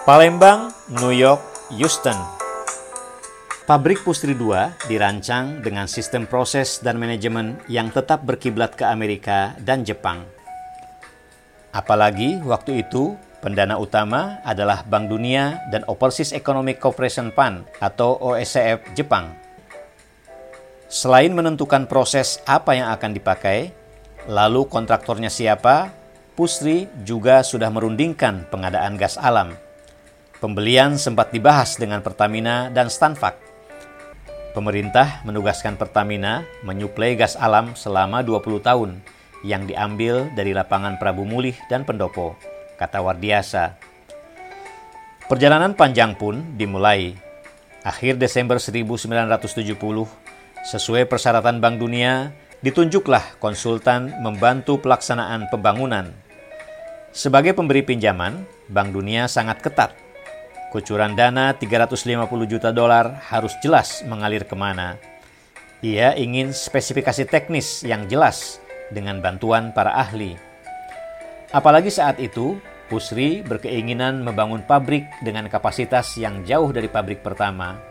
Palembang, New York, Houston. Pabrik Pustri 2 dirancang dengan sistem proses dan manajemen yang tetap berkiblat ke Amerika dan Jepang. Apalagi waktu itu pendana utama adalah Bank Dunia dan Overseas Economic Cooperation Fund atau OECF Jepang. Selain menentukan proses apa yang akan dipakai, lalu kontraktornya siapa, Pusri juga sudah merundingkan pengadaan gas alam. Pembelian sempat dibahas dengan Pertamina dan Stanvac. Pemerintah menugaskan Pertamina menyuplai gas alam selama 20 tahun yang diambil dari lapangan Prabu Mulih dan Pendopo, kata Wardiasa. Perjalanan panjang pun dimulai. Akhir Desember 1970, Sesuai persyaratan Bank Dunia, ditunjuklah konsultan membantu pelaksanaan pembangunan. Sebagai pemberi pinjaman, Bank Dunia sangat ketat. Kucuran dana 350 juta dolar harus jelas mengalir ke mana. Ia ingin spesifikasi teknis yang jelas dengan bantuan para ahli. Apalagi saat itu, Pusri berkeinginan membangun pabrik dengan kapasitas yang jauh dari pabrik pertama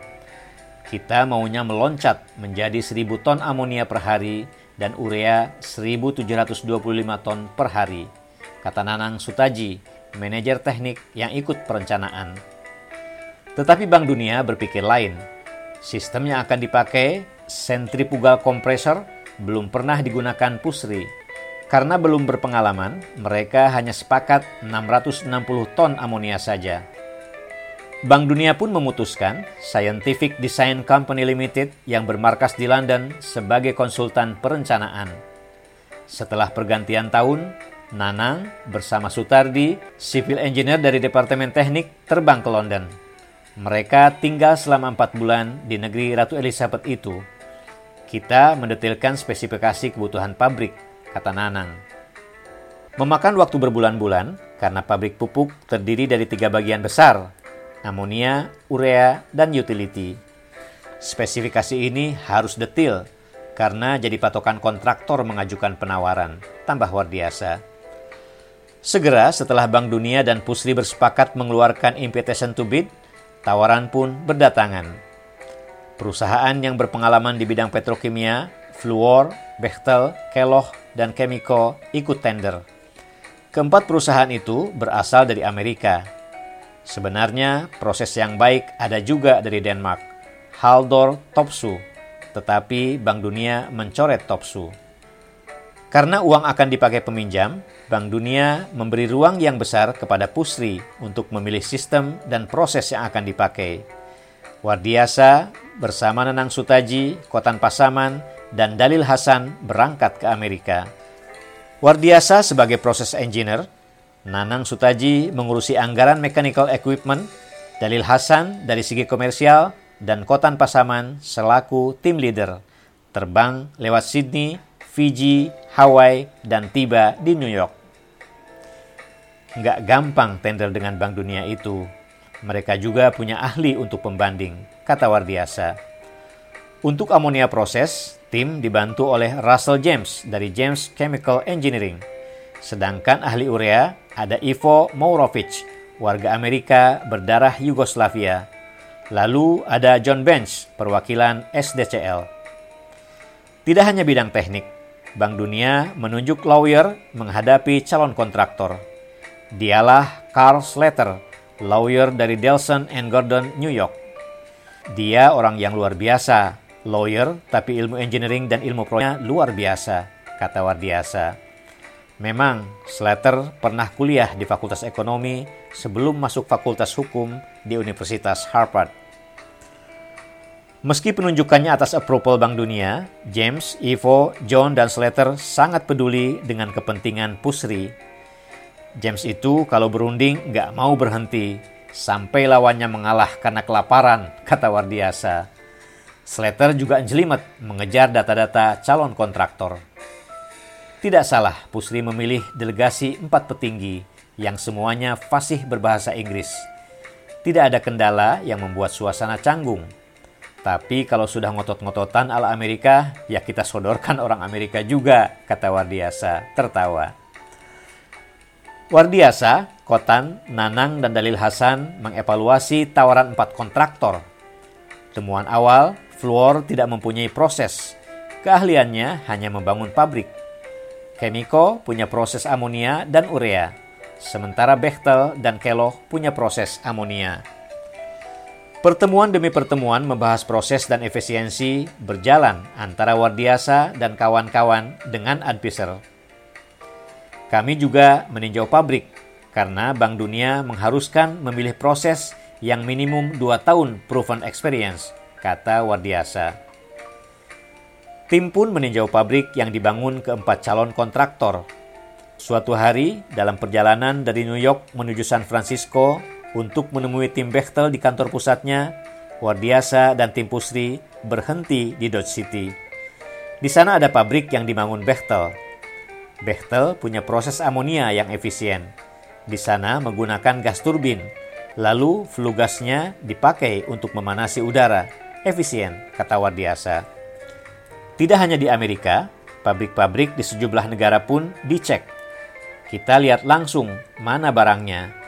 kita maunya meloncat menjadi 1000 ton amonia per hari dan urea 1725 ton per hari, kata Nanang Sutaji, manajer teknik yang ikut perencanaan. Tetapi Bank Dunia berpikir lain. Sistem yang akan dipakai, centrifugal compressor, belum pernah digunakan Pusri. Karena belum berpengalaman, mereka hanya sepakat 660 ton amonia saja. Bank Dunia pun memutuskan Scientific Design Company Limited yang bermarkas di London sebagai konsultan perencanaan. Setelah pergantian tahun, Nanang bersama Sutardi, civil engineer dari Departemen Teknik, terbang ke London. Mereka tinggal selama empat bulan di negeri Ratu Elizabeth itu. Kita mendetailkan spesifikasi kebutuhan pabrik, kata Nanang. Memakan waktu berbulan-bulan karena pabrik pupuk terdiri dari tiga bagian besar, amonia, urea, dan utility. Spesifikasi ini harus detil karena jadi patokan kontraktor mengajukan penawaran, tambah Wardiasa. Segera setelah Bank Dunia dan Pusri bersepakat mengeluarkan invitation to bid, tawaran pun berdatangan. Perusahaan yang berpengalaman di bidang petrokimia, Fluor, Bechtel, Kellogg, dan Chemico ikut tender. Keempat perusahaan itu berasal dari Amerika, Sebenarnya proses yang baik ada juga dari Denmark, Haldor Topsu, tetapi Bank Dunia mencoret Topsu. Karena uang akan dipakai peminjam, Bank Dunia memberi ruang yang besar kepada Pusri untuk memilih sistem dan proses yang akan dipakai. Wardiasa bersama Nenang Sutaji, Kotan Pasaman, dan Dalil Hasan berangkat ke Amerika. Wardiasa sebagai proses engineer Nanang Sutaji mengurusi anggaran mechanical equipment, Dalil Hasan dari segi komersial, dan Kotan Pasaman selaku tim leader. Terbang lewat Sydney, Fiji, Hawaii, dan tiba di New York. Nggak gampang tender dengan Bank Dunia itu. Mereka juga punya ahli untuk pembanding, kata Wardiasa. Untuk amonia proses, tim dibantu oleh Russell James dari James Chemical Engineering. Sedangkan ahli urea ada Ivo Mourovic, warga Amerika berdarah Yugoslavia. Lalu ada John Bench, perwakilan SDCL. Tidak hanya bidang teknik, Bank Dunia menunjuk lawyer menghadapi calon kontraktor. Dialah Carl Slater, lawyer dari Delson and Gordon, New York. Dia orang yang luar biasa, lawyer tapi ilmu engineering dan ilmu proyeknya luar biasa, kata Wardiasa. Memang, Slater pernah kuliah di Fakultas Ekonomi sebelum masuk Fakultas Hukum di Universitas Harvard. Meski penunjukannya atas approval Bank Dunia, James, Ivo, John, dan Slater sangat peduli dengan kepentingan Pusri. James itu kalau berunding nggak mau berhenti, sampai lawannya mengalah karena kelaparan, kata Wardiasa. Slater juga jelimet mengejar data-data calon kontraktor. Tidak salah Pusri memilih delegasi empat petinggi yang semuanya fasih berbahasa Inggris. Tidak ada kendala yang membuat suasana canggung. Tapi kalau sudah ngotot-ngototan ala Amerika, ya kita sodorkan orang Amerika juga, kata Wardiasa tertawa. Wardiasa, Kotan, Nanang, dan Dalil Hasan mengevaluasi tawaran empat kontraktor. Temuan awal, Fluor tidak mempunyai proses. Keahliannya hanya membangun pabrik. Chemico punya proses amonia dan urea, sementara Bechtel dan Kellogg punya proses amonia. Pertemuan demi pertemuan membahas proses dan efisiensi berjalan antara Wardiasa dan kawan-kawan dengan Advisor. Kami juga meninjau pabrik karena Bank Dunia mengharuskan memilih proses yang minimum 2 tahun proven experience, kata Wardiasa. Tim pun meninjau pabrik yang dibangun keempat calon kontraktor. Suatu hari, dalam perjalanan dari New York menuju San Francisco, untuk menemui tim Bechtel di kantor pusatnya, Wardiasa dan tim Pusri berhenti di Dodge City. Di sana ada pabrik yang dibangun Bechtel. Bechtel punya proses amonia yang efisien. Di sana menggunakan gas turbin, lalu flue gasnya dipakai untuk memanasi udara. Efisien, kata Wardiasa. Tidak hanya di Amerika, pabrik-pabrik di sejumlah negara pun dicek. Kita lihat langsung mana barangnya,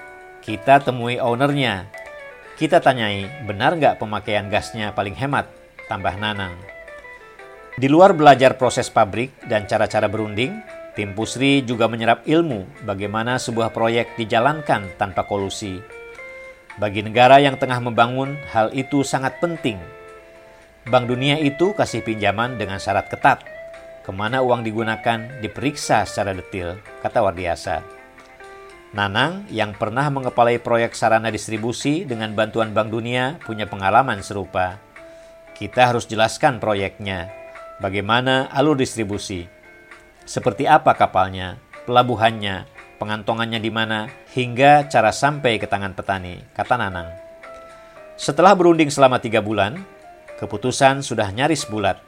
kita temui ownernya. Kita tanyai, benar nggak pemakaian gasnya paling hemat? Tambah Nanang. Di luar belajar proses pabrik dan cara-cara berunding, tim Pusri juga menyerap ilmu bagaimana sebuah proyek dijalankan tanpa kolusi. Bagi negara yang tengah membangun, hal itu sangat penting. Bank Dunia itu kasih pinjaman dengan syarat ketat. Ke mana uang digunakan diperiksa secara detail, kata Wardiasa. Nanang yang pernah mengepalai proyek sarana distribusi dengan bantuan Bank Dunia punya pengalaman serupa. Kita harus jelaskan proyeknya, bagaimana alur distribusi, seperti apa kapalnya, pelabuhannya, pengantongannya di mana, hingga cara sampai ke tangan petani, kata Nanang. Setelah berunding selama tiga bulan, keputusan sudah nyaris bulat.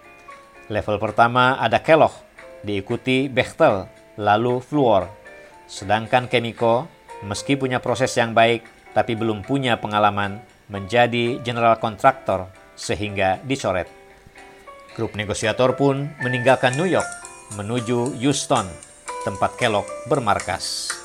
Level pertama ada Kellogg, diikuti Bechtel, lalu Fluor, Sedangkan Chemico, meski punya proses yang baik, tapi belum punya pengalaman menjadi general kontraktor sehingga dicoret. Grup negosiator pun meninggalkan New York menuju Houston, tempat Kellogg bermarkas.